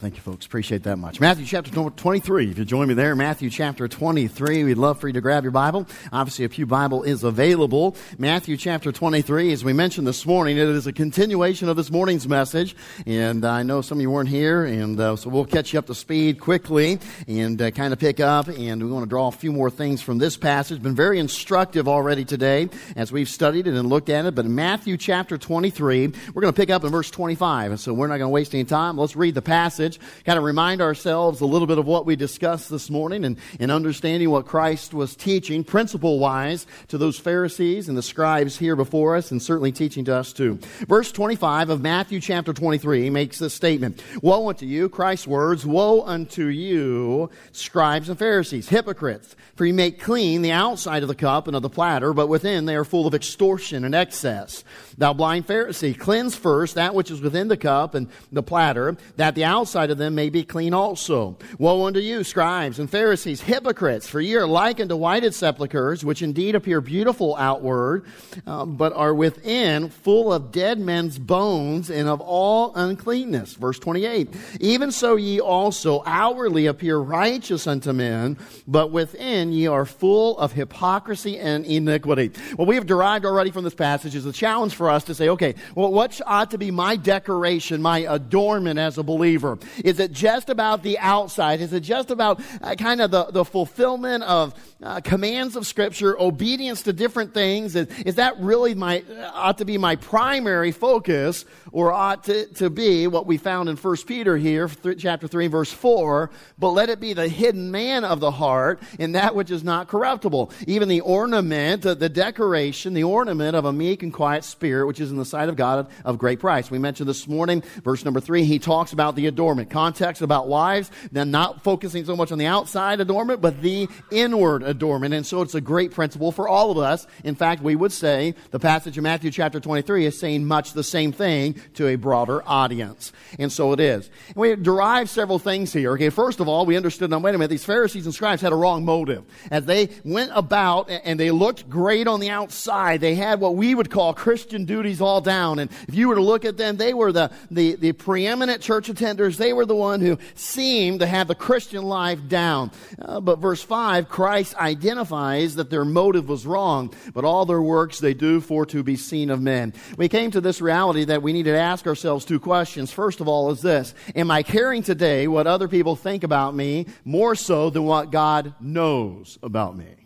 Thank you, folks. Appreciate that much. Matthew chapter 23. If you join me there, Matthew chapter 23. We'd love for you to grab your Bible. Obviously, a Pew Bible is available. Matthew chapter 23, as we mentioned this morning, it is a continuation of this morning's message. And I know some of you weren't here, and uh, so we'll catch you up to speed quickly and uh, kind of pick up. And we want to draw a few more things from this passage. Been very instructive already today as we've studied it and looked at it. But in Matthew chapter 23, we're going to pick up in verse 25. And so we're not going to waste any time. Let's read the passage passage, kind of remind ourselves a little bit of what we discussed this morning and, and understanding what Christ was teaching, principle wise, to those Pharisees and the scribes here before us, and certainly teaching to us too. Verse 25 of Matthew chapter 23 makes this statement Woe unto you, Christ's words, woe unto you, scribes and Pharisees, hypocrites, for you make clean the outside of the cup and of the platter, but within they are full of extortion and excess. Thou blind Pharisee, cleanse first that which is within the cup and the platter, that the outside of them may be clean also. Woe unto you, scribes and Pharisees, hypocrites, for ye are like unto whited sepulchres, which indeed appear beautiful outward, um, but are within full of dead men's bones and of all uncleanness. Verse 28. Even so ye also outwardly appear righteous unto men, but within ye are full of hypocrisy and iniquity. What we have derived already from this passage is a challenge for for us to say, okay, well, what ought to be my decoration, my adornment as a believer? Is it just about the outside? Is it just about uh, kind of the, the fulfillment of uh, commands of Scripture, obedience to different things? Is, is that really my, uh, ought to be my primary focus or ought to, to be what we found in 1 Peter here, th- chapter 3, verse 4, but let it be the hidden man of the heart and that which is not corruptible. Even the ornament, uh, the decoration, the ornament of a meek and quiet spirit which is in the sight of God of, great price. We mentioned this morning, verse number three, he talks about the adornment. Context about wives, then not focusing so much on the outside adornment, but the inward adornment. And so it's a great principle for all of us. In fact, we would say the passage in Matthew chapter 23 is saying much the same thing to a broader audience. And so it is. And we derive several things here. Okay, first of all, we understood, now wait a minute, these Pharisees and scribes had a wrong motive. As they went about and they looked great on the outside, they had what we would call Christian duties all down. And if you were to look at them, they were the, the, the preeminent church attenders. They were the one who seemed to have the Christian life down. Uh, but verse 5, Christ identifies that their motive was wrong, but all their works they do for to be seen of men. We came to this reality that we need to ask ourselves two questions. First of all is this, am I caring today what other people think about me more so than what God knows about me?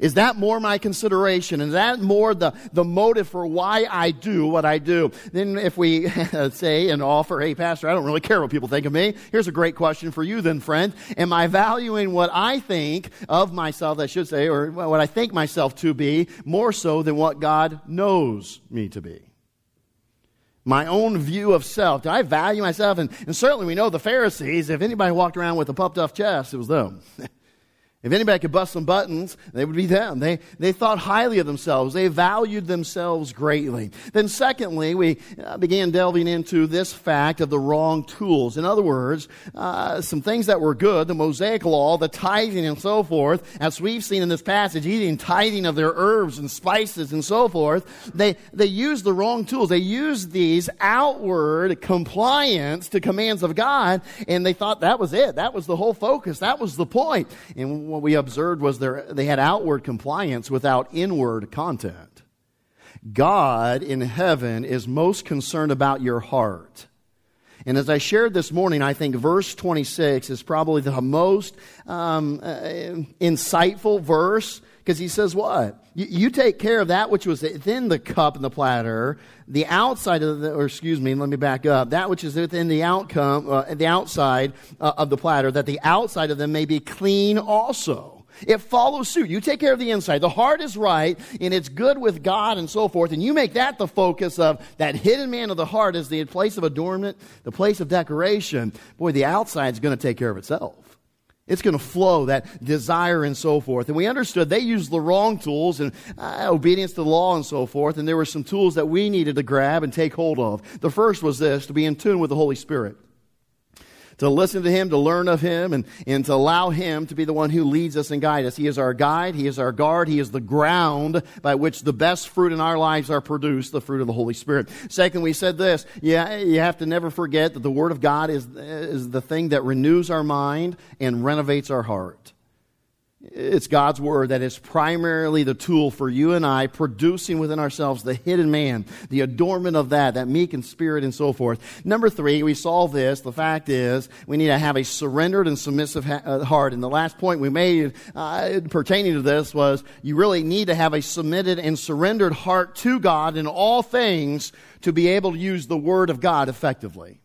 Is that more my consideration? Is that more the, the motive for why I do what I do? Then if we say and offer, hey, Pastor, I don't really care what people think of me. Here's a great question for you then, friend. Am I valuing what I think of myself, I should say, or what I think myself to be, more so than what God knows me to be? my own view of self. Do I value myself? And, and, certainly we know the Pharisees, if anybody walked around with a puffed up chest, it was them. If anybody could bust some buttons, they would be them. They, they thought highly of themselves. They valued themselves greatly. Then secondly, we uh, began delving into this fact of the wrong tools. In other words, uh, some things that were good, the Mosaic law, the tithing and so forth, as we've seen in this passage, eating tithing of their herbs and spices and so forth, they, they used the wrong tools. They used these outward compliance to commands of God, and they thought that was it. That was the whole focus. That was the point. And what we observed was they had outward compliance without inward content. God in heaven is most concerned about your heart. And as I shared this morning, I think verse 26 is probably the most um, uh, insightful verse because he says, What? You, you, take care of that which was within the cup and the platter, the outside of the, or excuse me, let me back up, that which is within the outcome, uh, the outside uh, of the platter, that the outside of them may be clean also. It follows suit. You take care of the inside. The heart is right and it's good with God and so forth. And you make that the focus of that hidden man of the heart is the place of adornment, the place of decoration. Boy, the outside is going to take care of itself. It's going to flow, that desire and so forth. And we understood they used the wrong tools and uh, obedience to the law and so forth. And there were some tools that we needed to grab and take hold of. The first was this to be in tune with the Holy Spirit. To listen to Him, to learn of Him, and, and to allow Him to be the one who leads us and guides us. He is our guide, He is our guard, He is the ground by which the best fruit in our lives are produced, the fruit of the Holy Spirit. Second, we said this, yeah, you have to never forget that the Word of God is, is the thing that renews our mind and renovates our heart. It's God's Word that is primarily the tool for you and I producing within ourselves the hidden man, the adornment of that, that meek and spirit and so forth. Number three, we saw this. The fact is, we need to have a surrendered and submissive uh, heart. And the last point we made uh, pertaining to this was you really need to have a submitted and surrendered heart to God in all things to be able to use the Word of God effectively.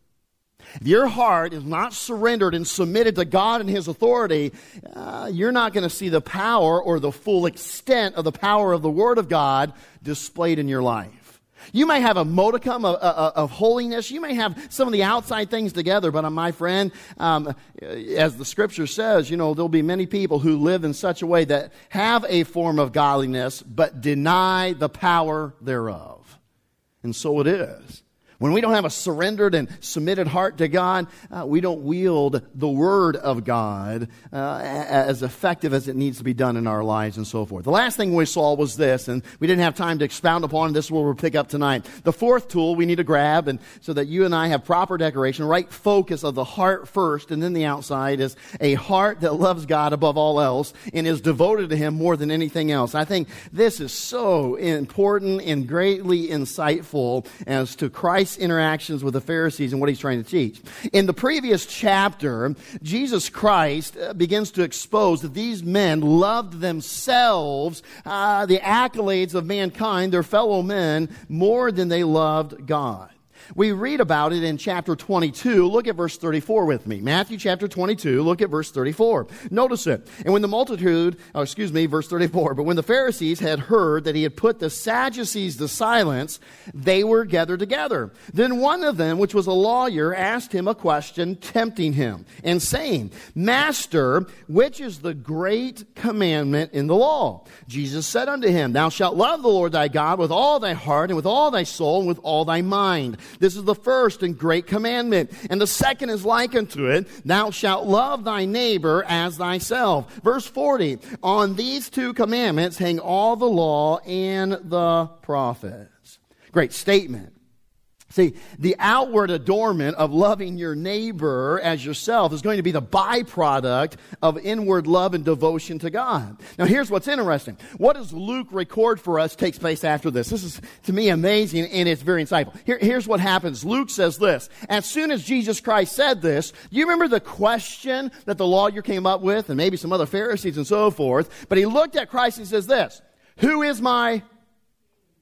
If your heart is not surrendered and submitted to God and His authority, uh, you're not going to see the power or the full extent of the power of the Word of God displayed in your life. You may have a modicum of, of, of, holiness. You may have some of the outside things together, but uh, my friend, um, as the scripture says, you know, there'll be many people who live in such a way that have a form of godliness, but deny the power thereof. And so it is. When we don't have a surrendered and submitted heart to God, uh, we don't wield the Word of God uh, as effective as it needs to be done in our lives and so forth. The last thing we saw was this, and we didn't have time to expound upon this. We'll pick up tonight. The fourth tool we need to grab, and so that you and I have proper decoration, right focus of the heart first, and then the outside is a heart that loves God above all else and is devoted to Him more than anything else. I think this is so important and greatly insightful as to Christ Christ's interactions with the Pharisees and what he's trying to teach. In the previous chapter, Jesus Christ uh, begins to expose that these men loved themselves, uh, the accolades of mankind, their fellow men, more than they loved God. We read about it in chapter 22. Look at verse 34 with me. Matthew chapter 22, look at verse 34. Notice it. And when the multitude, oh, excuse me, verse 34, but when the Pharisees had heard that he had put the Sadducees to silence, they were gathered together. Then one of them, which was a lawyer, asked him a question, tempting him, and saying, Master, which is the great commandment in the law? Jesus said unto him, Thou shalt love the Lord thy God with all thy heart and with all thy soul and with all thy mind. This is the first and great commandment. And the second is like unto it, thou shalt love thy neighbor as thyself. Verse 40, on these two commandments hang all the law and the prophets. Great statement. See, the outward adornment of loving your neighbor as yourself is going to be the byproduct of inward love and devotion to God. Now, here's what's interesting. What does Luke record for us takes place after this? This is, to me, amazing and it's very insightful. Here, here's what happens. Luke says this. As soon as Jesus Christ said this, you remember the question that the lawyer came up with and maybe some other Pharisees and so forth? But he looked at Christ and says this, Who is my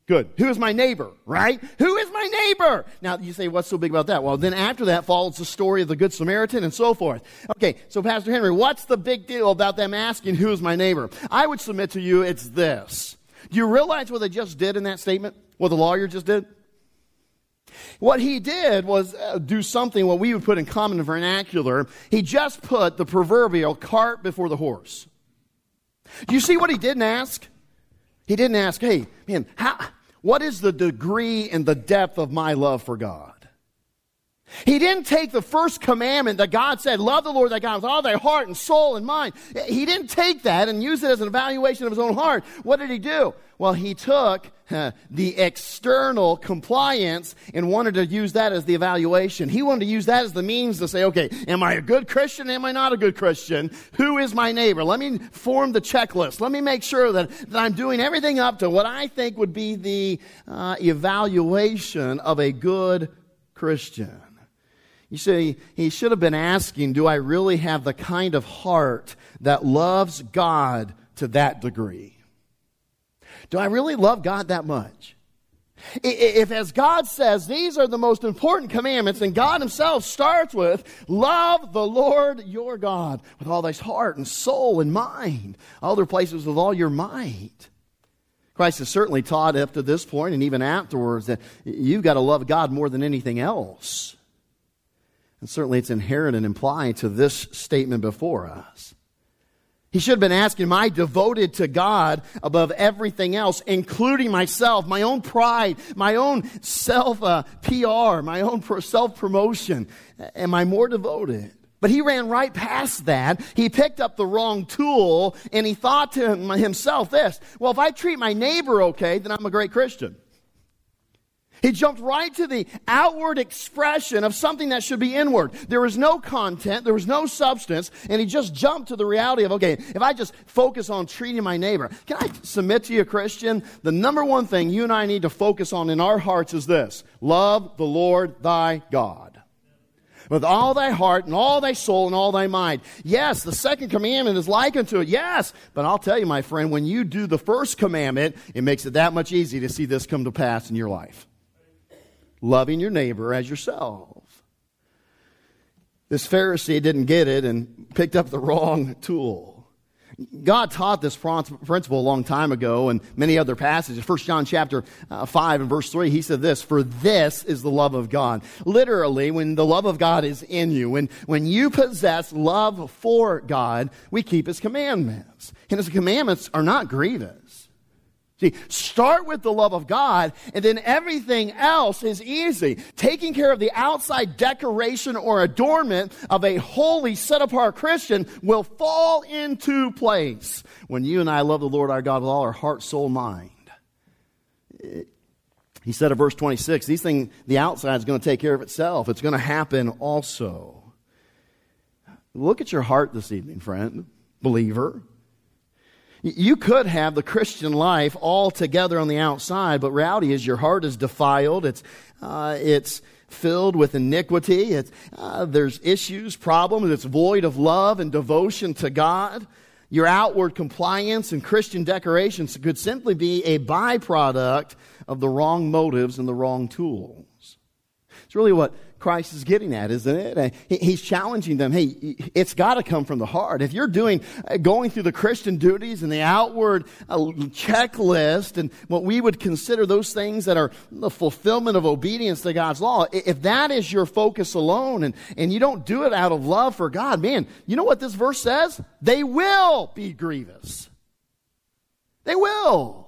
Good. Who is my neighbor, right? Who is my neighbor? Now you say, what's so big about that? Well, then after that follows the story of the Good Samaritan and so forth. Okay, so Pastor Henry, what's the big deal about them asking who is my neighbor? I would submit to you it's this. Do you realize what they just did in that statement? What the lawyer just did? What he did was uh, do something what we would put in common vernacular. He just put the proverbial cart before the horse. Do you see what he didn't ask? He didn't ask, hey, man, how, what is the degree and the depth of my love for God? He didn't take the first commandment that God said, love the Lord thy God with all thy heart and soul and mind. He didn't take that and use it as an evaluation of his own heart. What did he do? Well, he took the external compliance and wanted to use that as the evaluation. He wanted to use that as the means to say, okay, am I a good Christian? Am I not a good Christian? Who is my neighbor? Let me form the checklist. Let me make sure that, that I'm doing everything up to what I think would be the uh, evaluation of a good Christian. You see, he should have been asking, do I really have the kind of heart that loves God to that degree? Do I really love God that much? If, as God says, these are the most important commandments, and God Himself starts with, love the Lord your God with all thy heart and soul and mind, other places with all your might. Christ has certainly taught up to this point and even afterwards that you've got to love God more than anything else. And certainly it's inherent and implied to this statement before us. He should have been asking, Am I devoted to God above everything else, including myself, my own pride, my own self uh, PR, my own self promotion? Am I more devoted? But he ran right past that. He picked up the wrong tool and he thought to himself this well, if I treat my neighbor okay, then I'm a great Christian. He jumped right to the outward expression of something that should be inward. There was no content, there was no substance, and he just jumped to the reality of, okay, if I just focus on treating my neighbor, can I submit to you, Christian? The number one thing you and I need to focus on in our hearts is this love the Lord thy God with all thy heart and all thy soul and all thy mind. Yes, the second commandment is likened to it. Yes, but I'll tell you, my friend, when you do the first commandment, it makes it that much easier to see this come to pass in your life. Loving your neighbor as yourself. This Pharisee didn't get it and picked up the wrong tool. God taught this principle a long time ago and many other passages. 1 John chapter uh, 5 and verse 3, he said this, for this is the love of God. Literally, when the love of God is in you, when, when you possess love for God, we keep his commandments. And his commandments are not grievous. See, start with the love of God, and then everything else is easy. Taking care of the outside decoration or adornment of a holy, set apart Christian will fall into place when you and I love the Lord our God with all our heart, soul, mind. He said in verse 26, these things, the outside is going to take care of itself. It's going to happen also. Look at your heart this evening, friend, believer. You could have the Christian life all together on the outside, but reality is your heart is defiled. It's, uh, it's filled with iniquity. It's, uh, there's issues, problems. It's void of love and devotion to God. Your outward compliance and Christian decorations could simply be a byproduct of the wrong motives and the wrong tools. It's really what Christ is getting at, isn't it? He's challenging them. Hey, it's got to come from the heart. If you're doing, uh, going through the Christian duties and the outward uh, checklist and what we would consider those things that are the fulfillment of obedience to God's law, if that is your focus alone and, and you don't do it out of love for God, man, you know what this verse says? They will be grievous. They will.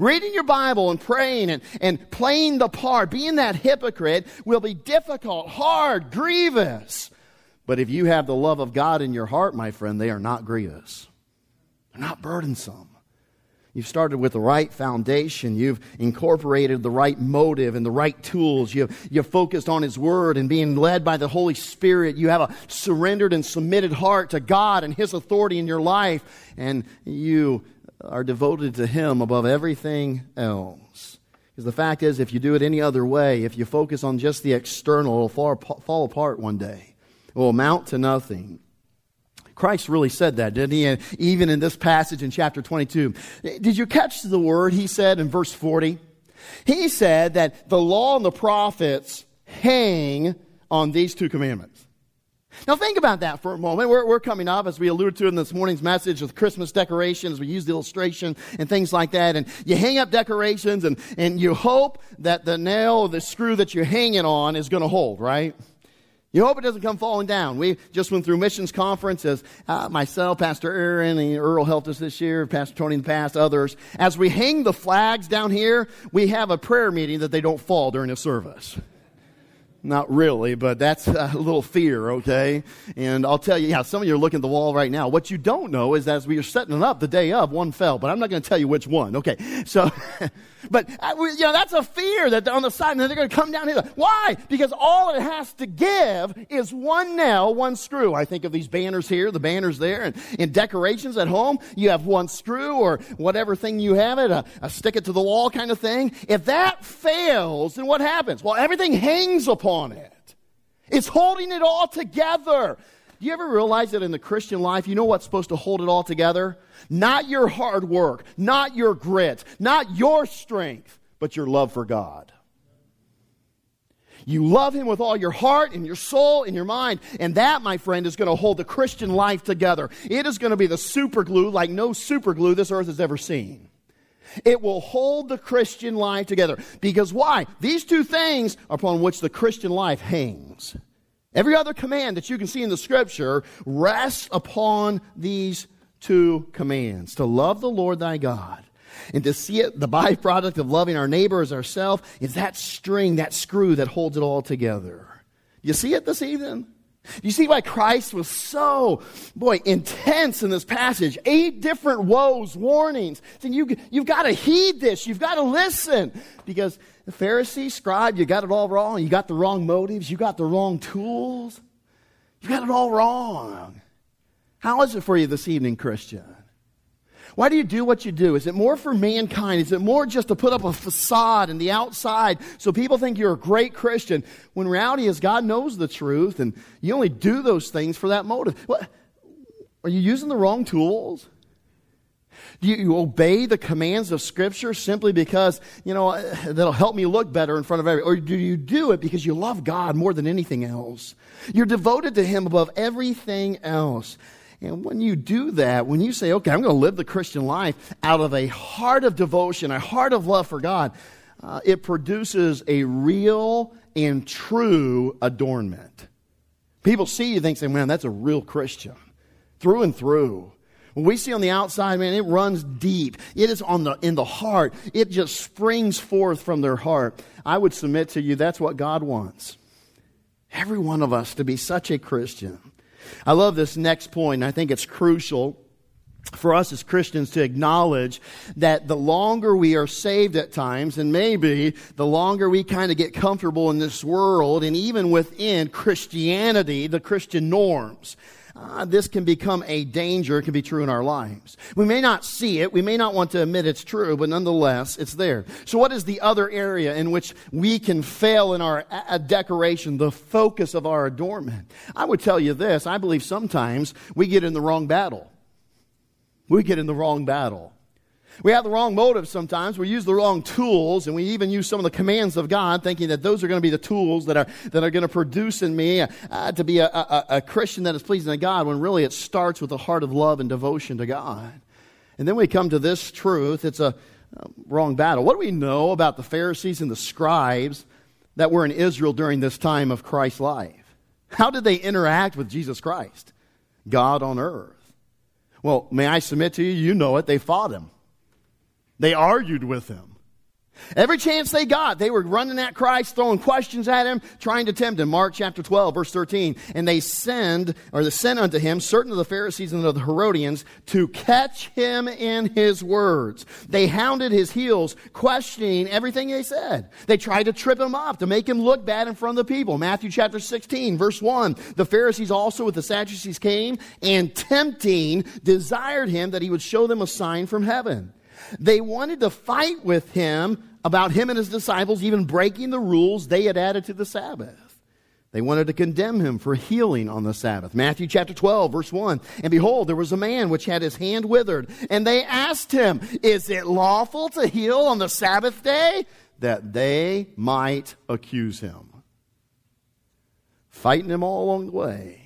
Reading your Bible and praying and, and playing the part, being that hypocrite will be difficult, hard, grievous. But if you have the love of God in your heart, my friend, they are not grievous. They're not burdensome. You've started with the right foundation. You've incorporated the right motive and the right tools. You've, you've focused on His Word and being led by the Holy Spirit. You have a surrendered and submitted heart to God and His authority in your life. And you are devoted to Him above everything else. Because the fact is, if you do it any other way, if you focus on just the external, it'll fall, fall apart one day. It will amount to nothing. Christ really said that, didn't he? And even in this passage in chapter 22. Did you catch the word he said in verse 40? He said that the law and the prophets hang on these two commandments. Now think about that for a moment. We're, we're coming up, as we alluded to in this morning's message, with Christmas decorations. We use the illustration and things like that. And you hang up decorations and, and you hope that the nail or the screw that you're hanging on is going to hold, right? You hope it doesn't come falling down. We just went through missions conferences. Uh, myself, Pastor Aaron, and Earl helped us this year, Pastor Tony in the past, others. As we hang the flags down here, we have a prayer meeting that they don't fall during the service. Not really, but that's a little fear, okay? And I'll tell you, yeah, some of you are looking at the wall right now. What you don't know is as we are setting it up the day of, one fell, but I'm not going to tell you which one, okay? So, but, uh, you know, that's a fear that on the side, and they're going to come down here. Why? Because all it has to give is one nail, one screw. I think of these banners here, the banners there, and in decorations at home, you have one screw or whatever thing you have it, a, a stick it to the wall kind of thing. If that fails, then what happens? Well, everything hangs upon it. It's holding it all together. Do you ever realize that in the Christian life, you know what's supposed to hold it all together? Not your hard work, not your grit, not your strength, but your love for God. You love Him with all your heart and your soul and your mind. And that, my friend, is going to hold the Christian life together. It is going to be the super glue like no super glue this earth has ever seen. It will hold the Christian life together. Because why? These two things upon which the Christian life hangs. Every other command that you can see in the scripture rests upon these two commands to love the Lord thy God and to see it, the byproduct of loving our neighbor as ourselves, is that string, that screw that holds it all together. You see it this evening? You see why Christ was so, boy, intense in this passage. Eight different woes, warnings. And you, you've got to heed this. You've got to listen. Because the Pharisee, scribe, you got it all wrong. You got the wrong motives. You got the wrong tools. You got it all wrong. How is it for you this evening, Christian? Why do you do what you do? Is it more for mankind? Is it more just to put up a facade in the outside so people think you're a great Christian? When reality is God knows the truth and you only do those things for that motive. What? Are you using the wrong tools? Do you obey the commands of Scripture simply because, you know, that'll help me look better in front of everyone? Or do you do it because you love God more than anything else? You're devoted to Him above everything else. And when you do that, when you say, okay, I'm going to live the Christian life out of a heart of devotion, a heart of love for God, uh, it produces a real and true adornment. People see you and think, say, man, that's a real Christian. Through and through. When we see on the outside, man, it runs deep. It is on the, in the heart. It just springs forth from their heart. I would submit to you that's what God wants. Every one of us to be such a Christian. I love this next point. I think it's crucial for us as Christians to acknowledge that the longer we are saved at times, and maybe the longer we kind of get comfortable in this world, and even within Christianity, the Christian norms, uh, this can become a danger. It can be true in our lives. We may not see it. We may not want to admit it's true, but nonetheless, it's there. So, what is the other area in which we can fail in our a- decoration, the focus of our adornment? I would tell you this I believe sometimes we get in the wrong battle. We get in the wrong battle. We have the wrong motives sometimes. We use the wrong tools, and we even use some of the commands of God, thinking that those are going to be the tools that are, that are going to produce in me uh, to be a, a, a Christian that is pleasing to God, when really it starts with a heart of love and devotion to God. And then we come to this truth. It's a, a wrong battle. What do we know about the Pharisees and the scribes that were in Israel during this time of Christ's life? How did they interact with Jesus Christ, God on earth? Well, may I submit to you, you know it, they fought him. They argued with him. Every chance they got, they were running at Christ, throwing questions at him, trying to tempt him. Mark chapter 12, verse 13. And they send, or they sent unto him certain of the Pharisees and of the Herodians to catch him in his words. They hounded his heels, questioning everything he said. They tried to trip him up, to make him look bad in front of the people. Matthew chapter 16, verse 1. The Pharisees also with the Sadducees came and tempting desired him that he would show them a sign from heaven. They wanted to fight with him about him and his disciples even breaking the rules they had added to the Sabbath. They wanted to condemn him for healing on the Sabbath. Matthew chapter 12, verse 1. And behold, there was a man which had his hand withered. And they asked him, Is it lawful to heal on the Sabbath day? That they might accuse him. Fighting him all along the way.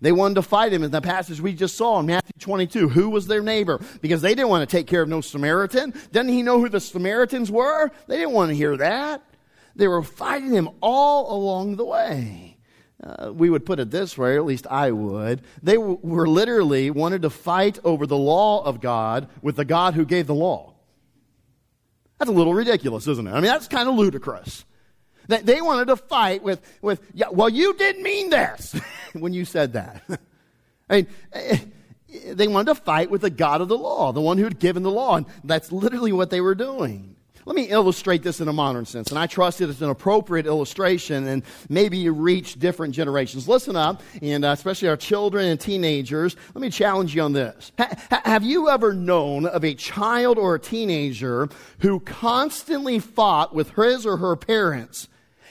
They wanted to fight him in the passage we just saw in Matthew 22. Who was their neighbor? Because they didn't want to take care of no Samaritan. Didn't he know who the Samaritans were? They didn't want to hear that. They were fighting him all along the way. Uh, we would put it this way, or at least I would. They w- were literally wanted to fight over the law of God with the God who gave the law. That's a little ridiculous, isn't it? I mean, that's kind of ludicrous. They, they wanted to fight with, with yeah, well, you didn't mean this when you said that. I mean, eh, they wanted to fight with the God of the law, the one who had given the law. And that's literally what they were doing. Let me illustrate this in a modern sense, and I trust it is an appropriate illustration, and maybe you reach different generations. Listen up, and uh, especially our children and teenagers. Let me challenge you on this. Ha- have you ever known of a child or a teenager who constantly fought with his or her parents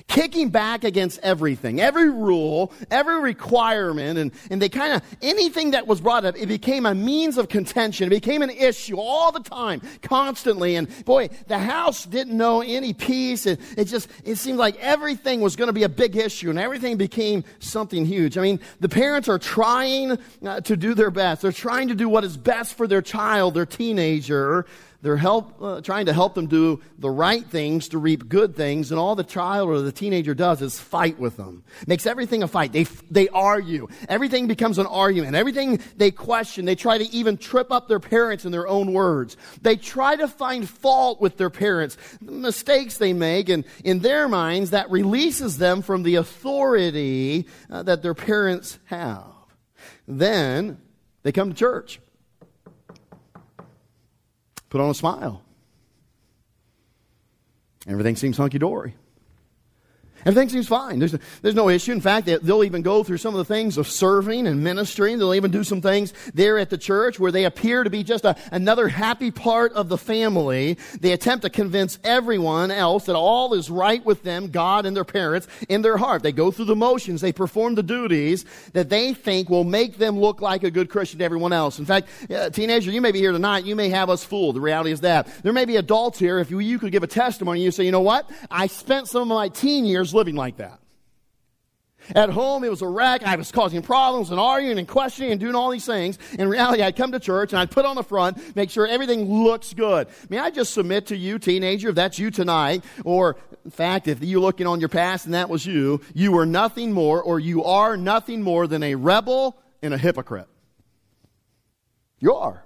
kicking back against everything, every rule, every requirement, and, and they kind of, anything that was brought up, it became a means of contention. It became an issue all the time, constantly. And boy, the house didn't know any peace. It, it just, it seemed like everything was going to be a big issue and everything became something huge. I mean, the parents are trying uh, to do their best. They're trying to do what is best for their child, their teenager. They're help, uh, trying to help them do the right things to reap good things, and all the child or the teenager does is fight with them. Makes everything a fight. They, they argue. Everything becomes an argument. Everything they question. They try to even trip up their parents in their own words. They try to find fault with their parents, the mistakes they make, and in their minds, that releases them from the authority uh, that their parents have. Then they come to church put on a smile. Everything seems hunky dory. Everything seems fine. There's, there's no issue. In fact, they'll even go through some of the things of serving and ministering. They'll even do some things there at the church where they appear to be just a, another happy part of the family. They attempt to convince everyone else that all is right with them, God and their parents, in their heart. They go through the motions. They perform the duties that they think will make them look like a good Christian to everyone else. In fact, uh, teenager, you may be here tonight. You may have us fooled. The reality is that. There may be adults here. If you, you could give a testimony, you say, you know what? I spent some of my teen years years living like that. At home, it was a wreck. I was causing problems and arguing and questioning and doing all these things. In reality, I'd come to church and I'd put on the front, make sure everything looks good. May I just submit to you, teenager, if that's you tonight, or in fact, if you're looking on your past and that was you, you were nothing more or you are nothing more than a rebel and a hypocrite. You are.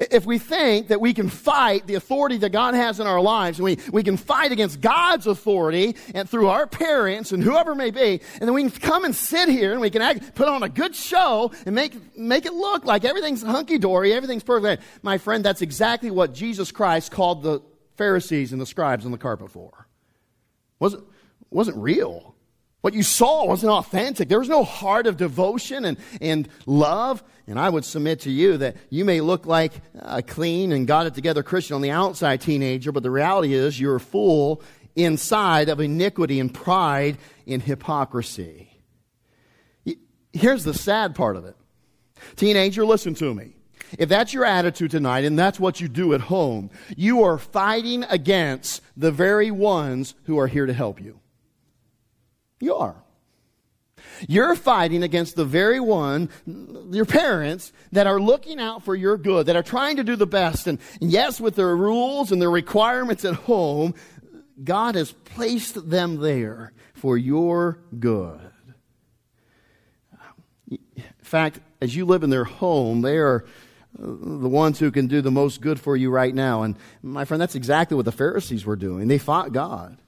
If we think that we can fight the authority that God has in our lives, and we, we can fight against God's authority and through our parents and whoever may be, and then we can come and sit here and we can act, put on a good show and make, make it look like everything's hunky dory, everything's perfect. My friend, that's exactly what Jesus Christ called the Pharisees and the scribes on the carpet for. Wasn't, wasn't real. What you saw wasn't authentic. There was no heart of devotion and, and love. And I would submit to you that you may look like a clean and got it together Christian on the outside teenager, but the reality is you're full inside of iniquity and pride and hypocrisy. Here's the sad part of it. Teenager, listen to me. If that's your attitude tonight and that's what you do at home, you are fighting against the very ones who are here to help you. You are. You're fighting against the very one, your parents, that are looking out for your good, that are trying to do the best. And, yes, with their rules and their requirements at home, God has placed them there for your good. In fact, as you live in their home, they are uh, the ones who can do the most good for you right now. And my friend, that's exactly what the Pharisees were doing. They fought God.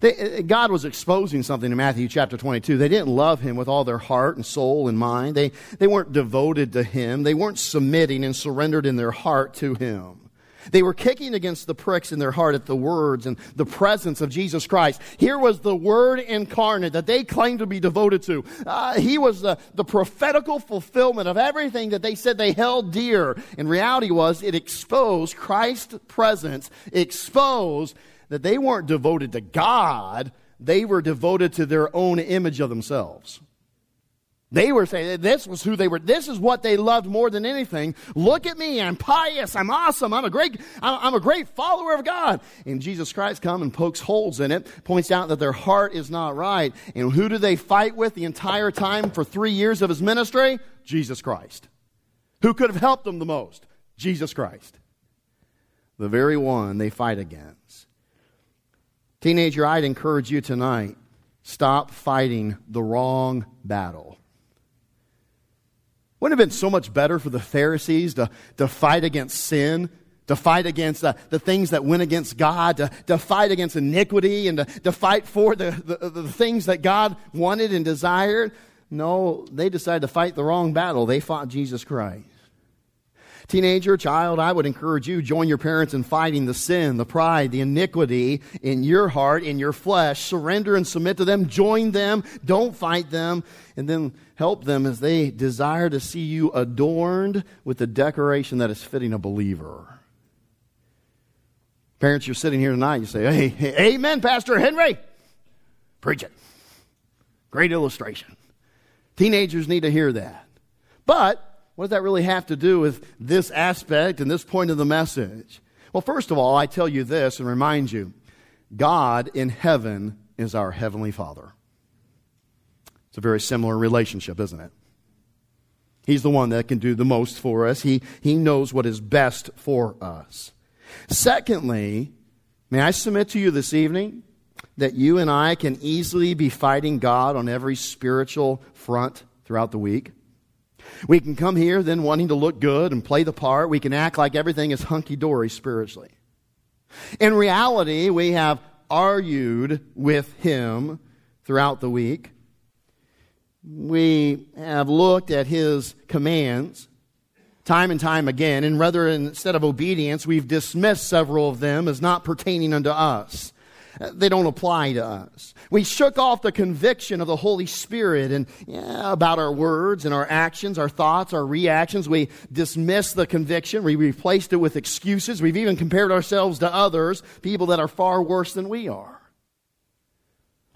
They, God was exposing something in Matthew chapter 22. They didn't love Him with all their heart and soul and mind. They, they weren't devoted to Him. They weren't submitting and surrendered in their heart to Him. They were kicking against the pricks in their heart at the words and the presence of Jesus Christ. Here was the Word incarnate that they claimed to be devoted to. Uh, he was the, the prophetical fulfillment of everything that they said they held dear. In reality was it exposed Christ's presence, exposed that they weren't devoted to God, they were devoted to their own image of themselves. They were saying this was who they were. This is what they loved more than anything. Look at me. I'm pious. I'm awesome. I'm a great, I'm a great follower of God. And Jesus Christ comes and pokes holes in it, points out that their heart is not right. And who do they fight with the entire time for three years of his ministry? Jesus Christ. Who could have helped them the most? Jesus Christ. The very one they fight against. Teenager, I'd encourage you tonight stop fighting the wrong battle. Wouldn't it have been so much better for the Pharisees to, to fight against sin, to fight against the, the things that went against God, to, to fight against iniquity, and to, to fight for the, the, the things that God wanted and desired? No, they decided to fight the wrong battle. They fought Jesus Christ. Teenager, child, I would encourage you, join your parents in fighting the sin, the pride, the iniquity in your heart, in your flesh. Surrender and submit to them. Join them. Don't fight them. And then help them as they desire to see you adorned with the decoration that is fitting a believer. Parents, you're sitting here tonight, you say, hey, hey amen, Pastor Henry. Preach it. Great illustration. Teenagers need to hear that. But what does that really have to do with this aspect and this point of the message? Well, first of all, I tell you this and remind you God in heaven is our Heavenly Father. It's a very similar relationship, isn't it? He's the one that can do the most for us. He, he knows what is best for us. Secondly, may I submit to you this evening that you and I can easily be fighting God on every spiritual front throughout the week? We can come here then wanting to look good and play the part. We can act like everything is hunky dory spiritually. In reality, we have argued with Him throughout the week. We have looked at His commands time and time again, and rather instead of obedience, we've dismissed several of them as not pertaining unto us. They don't apply to us. We shook off the conviction of the Holy Spirit and yeah, about our words and our actions, our thoughts, our reactions. We dismissed the conviction. We replaced it with excuses. We've even compared ourselves to others, people that are far worse than we are.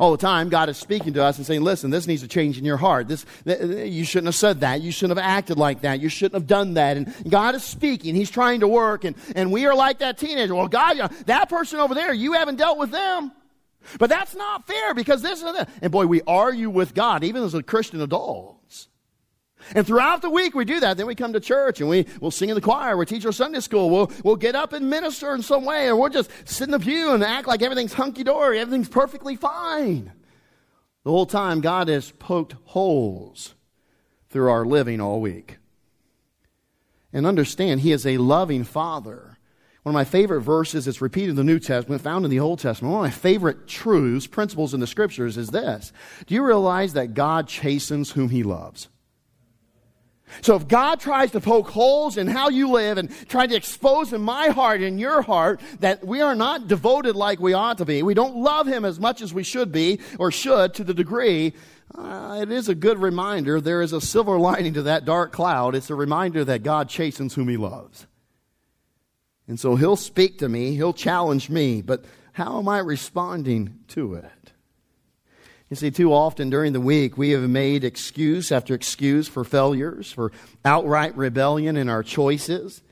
All the time, God is speaking to us and saying, listen, this needs to change in your heart. This, you shouldn't have said that. You shouldn't have acted like that. You shouldn't have done that. And God is speaking. He's trying to work. And, and we are like that teenager. Well, God, that person over there, you haven't dealt with them. But that's not fair because this and that. And boy, we argue with God, even as a Christian adults. And throughout the week we do that. Then we come to church and we, we'll sing in the choir. we teach our Sunday school. We'll, we'll get up and minister in some way. Or we'll just sit in the pew and act like everything's hunky-dory. Everything's perfectly fine. The whole time God has poked holes through our living all week. And understand, He is a loving Father. One of my favorite verses that's repeated in the New Testament, found in the Old Testament, one of my favorite truths, principles in the Scriptures is this. Do you realize that God chastens whom He loves? So if God tries to poke holes in how you live and try to expose in my heart and your heart that we are not devoted like we ought to be, we don't love Him as much as we should be or should to the degree, uh, it is a good reminder. There is a silver lining to that dark cloud. It's a reminder that God chastens whom He loves. And so He'll speak to me, He'll challenge me, but how am I responding to it? You see, too often during the week, we have made excuse after excuse for failures, for outright rebellion in our choices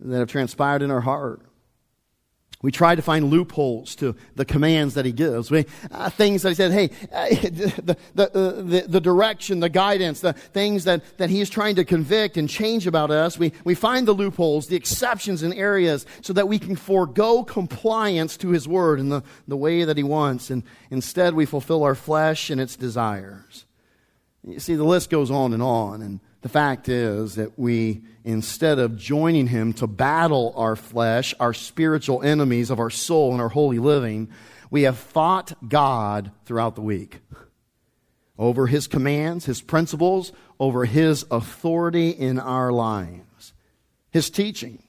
that have transpired in our heart. We try to find loopholes to the commands that he gives. We, uh, things that he said, hey, uh, the, the, uh, the, the, direction, the guidance, the things that, that he is trying to convict and change about us. We, we find the loopholes, the exceptions in areas so that we can forego compliance to his word in the, the way that he wants. And instead, we fulfill our flesh and its desires. You see, the list goes on and on. And the fact is that we, instead of joining Him to battle our flesh, our spiritual enemies of our soul and our holy living, we have fought God throughout the week over His commands, His principles, over His authority in our lives, His teaching.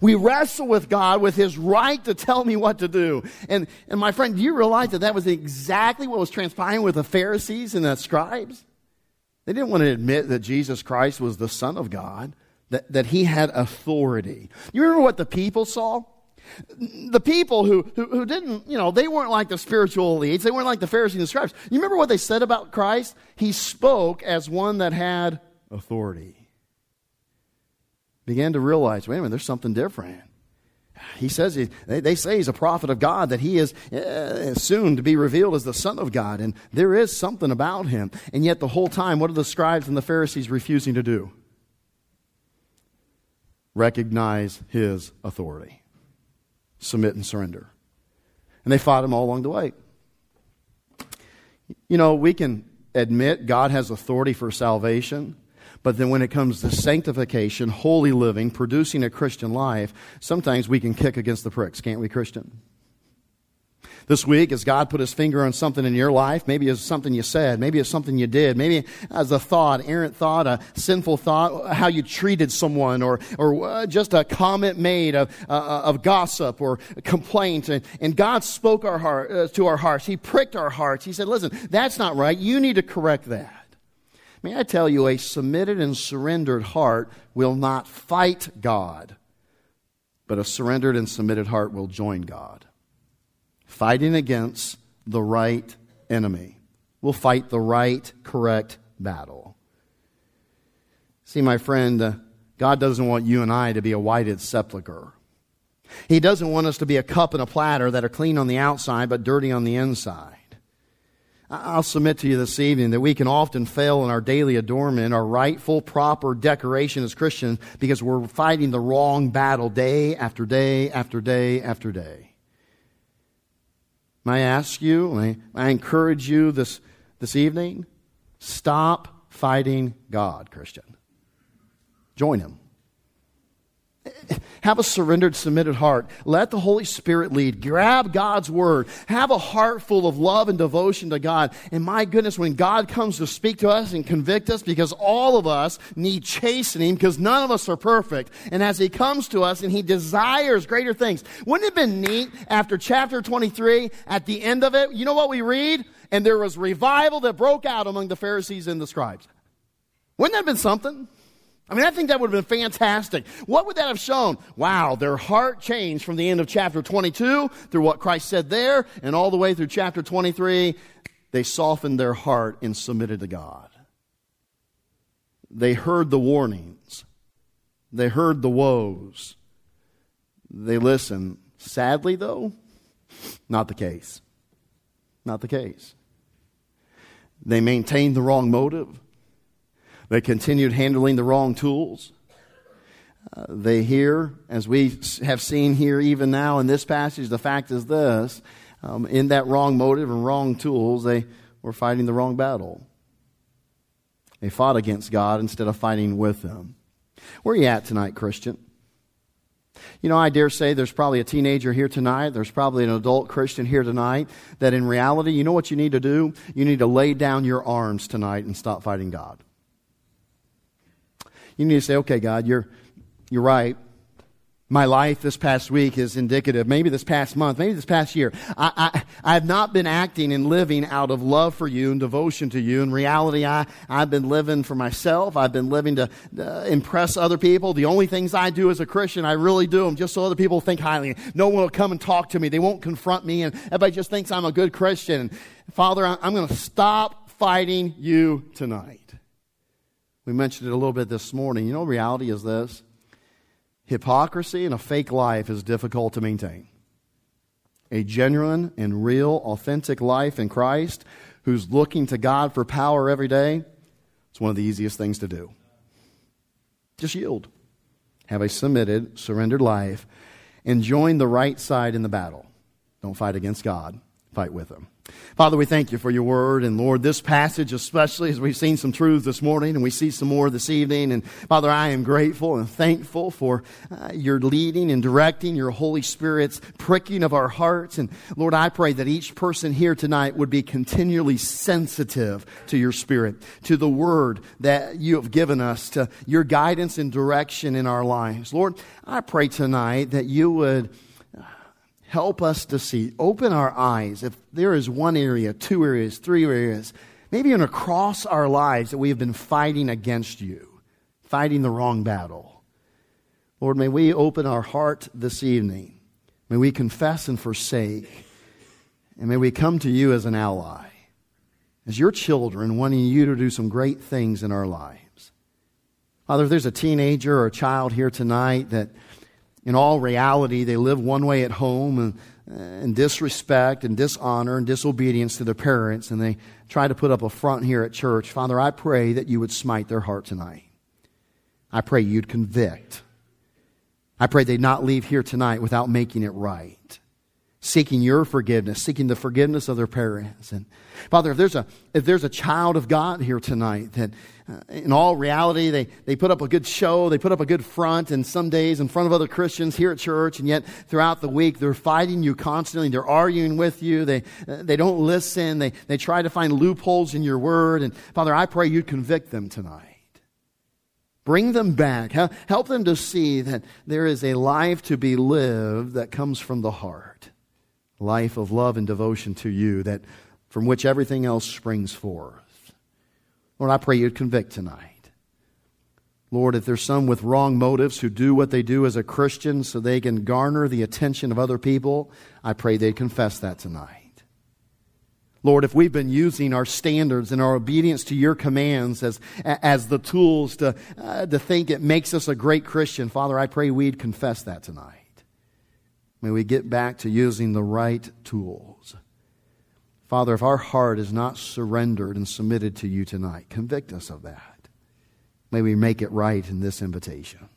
We wrestle with God with His right to tell me what to do. And, and my friend, do you realize that that was exactly what was transpiring with the Pharisees and the scribes? They didn't want to admit that Jesus Christ was the Son of God, that, that he had authority. You remember what the people saw? The people who, who, who didn't, you know, they weren't like the spiritual elites. They weren't like the Pharisees and the scribes. You remember what they said about Christ? He spoke as one that had authority. Began to realize, wait a minute, there's something different. He says, he, they, they, say he's a prophet of God, that he is uh, soon to be revealed as the Son of God. And there is something about him. And yet, the whole time, what are the scribes and the Pharisees refusing to do? Recognize his authority, submit and surrender. And they fought him all along the way. You know, we can admit God has authority for salvation. But then when it comes to sanctification, holy living, producing a Christian life, sometimes we can kick against the pricks, can't we, Christian? This week, as God put his finger on something in your life, maybe it's something you said, maybe it's something you did, maybe as a thought, errant thought, a sinful thought, how you treated someone, or, or uh, just a comment made of, uh, uh, of gossip or complaint. And, and God spoke our heart, uh, to our hearts. He pricked our hearts. He said, listen, that's not right. You need to correct that. May I tell you, a submitted and surrendered heart will not fight God, but a surrendered and submitted heart will join God. Fighting against the right enemy. will fight the right, correct battle. See, my friend, uh, God doesn't want you and I to be a whited sepulchre. He doesn't want us to be a cup and a platter that are clean on the outside but dirty on the inside. I'll submit to you this evening that we can often fail in our daily adornment, our rightful, proper decoration as Christians, because we're fighting the wrong battle day after day after day after day. May I ask you, may I encourage you this, this evening? Stop fighting God, Christian. Join Him. Have a surrendered, submitted heart. Let the Holy Spirit lead. Grab God's Word. Have a heart full of love and devotion to God. And my goodness, when God comes to speak to us and convict us, because all of us need chastening, because none of us are perfect. And as He comes to us and He desires greater things, wouldn't it have been neat after chapter 23, at the end of it, you know what we read? And there was revival that broke out among the Pharisees and the scribes. Wouldn't that have been something? I mean, I think that would have been fantastic. What would that have shown? Wow, their heart changed from the end of chapter 22 through what Christ said there and all the way through chapter 23. They softened their heart and submitted to God. They heard the warnings. They heard the woes. They listened. Sadly, though, not the case. Not the case. They maintained the wrong motive. They continued handling the wrong tools. Uh, they hear, as we have seen here even now in this passage, the fact is this um, in that wrong motive and wrong tools, they were fighting the wrong battle. They fought against God instead of fighting with Him. Where are you at tonight, Christian? You know, I dare say there's probably a teenager here tonight. There's probably an adult Christian here tonight that in reality, you know what you need to do? You need to lay down your arms tonight and stop fighting God. You need to say, okay, God, you're, you're right. My life this past week is indicative, maybe this past month, maybe this past year. I, I, I have not been acting and living out of love for you and devotion to you. In reality, I, I've been living for myself. I've been living to uh, impress other people. The only things I do as a Christian, I really do them just so other people think highly. No one will come and talk to me. They won't confront me, and everybody just thinks I'm a good Christian. Father, I'm going to stop fighting you tonight. We mentioned it a little bit this morning. You know, reality is this hypocrisy and a fake life is difficult to maintain. A genuine and real, authentic life in Christ who's looking to God for power every day, it's one of the easiest things to do. Just yield. Have a submitted, surrendered life and join the right side in the battle. Don't fight against God, fight with Him. Father, we thank you for your word. And Lord, this passage, especially as we've seen some truths this morning and we see some more this evening. And Father, I am grateful and thankful for uh, your leading and directing, your Holy Spirit's pricking of our hearts. And Lord, I pray that each person here tonight would be continually sensitive to your Spirit, to the word that you have given us, to your guidance and direction in our lives. Lord, I pray tonight that you would Help us to see. Open our eyes. If there is one area, two areas, three areas, maybe even across our lives that we have been fighting against you, fighting the wrong battle. Lord, may we open our heart this evening. May we confess and forsake. And may we come to you as an ally, as your children, wanting you to do some great things in our lives. Father, if there's a teenager or a child here tonight that in all reality, they live one way at home and, and disrespect and dishonor and disobedience to their parents, and they try to put up a front here at church. Father, I pray that you would smite their heart tonight. I pray you'd convict. I pray they'd not leave here tonight without making it right seeking your forgiveness, seeking the forgiveness of their parents. And Father, if there's a, if there's a child of God here tonight that uh, in all reality, they, they put up a good show, they put up a good front, and some days in front of other Christians here at church, and yet throughout the week, they're fighting you constantly, they're arguing with you, they, uh, they don't listen, they, they try to find loopholes in your word. And Father, I pray you'd convict them tonight. Bring them back. Help them to see that there is a life to be lived that comes from the heart life of love and devotion to you that from which everything else springs forth. Lord, I pray you'd convict tonight. Lord, if there's some with wrong motives who do what they do as a Christian so they can garner the attention of other people, I pray they'd confess that tonight. Lord, if we've been using our standards and our obedience to your commands as, as the tools to, uh, to think it makes us a great Christian, Father, I pray we'd confess that tonight. May we get back to using the right tools. Father, if our heart is not surrendered and submitted to you tonight, convict us of that. May we make it right in this invitation.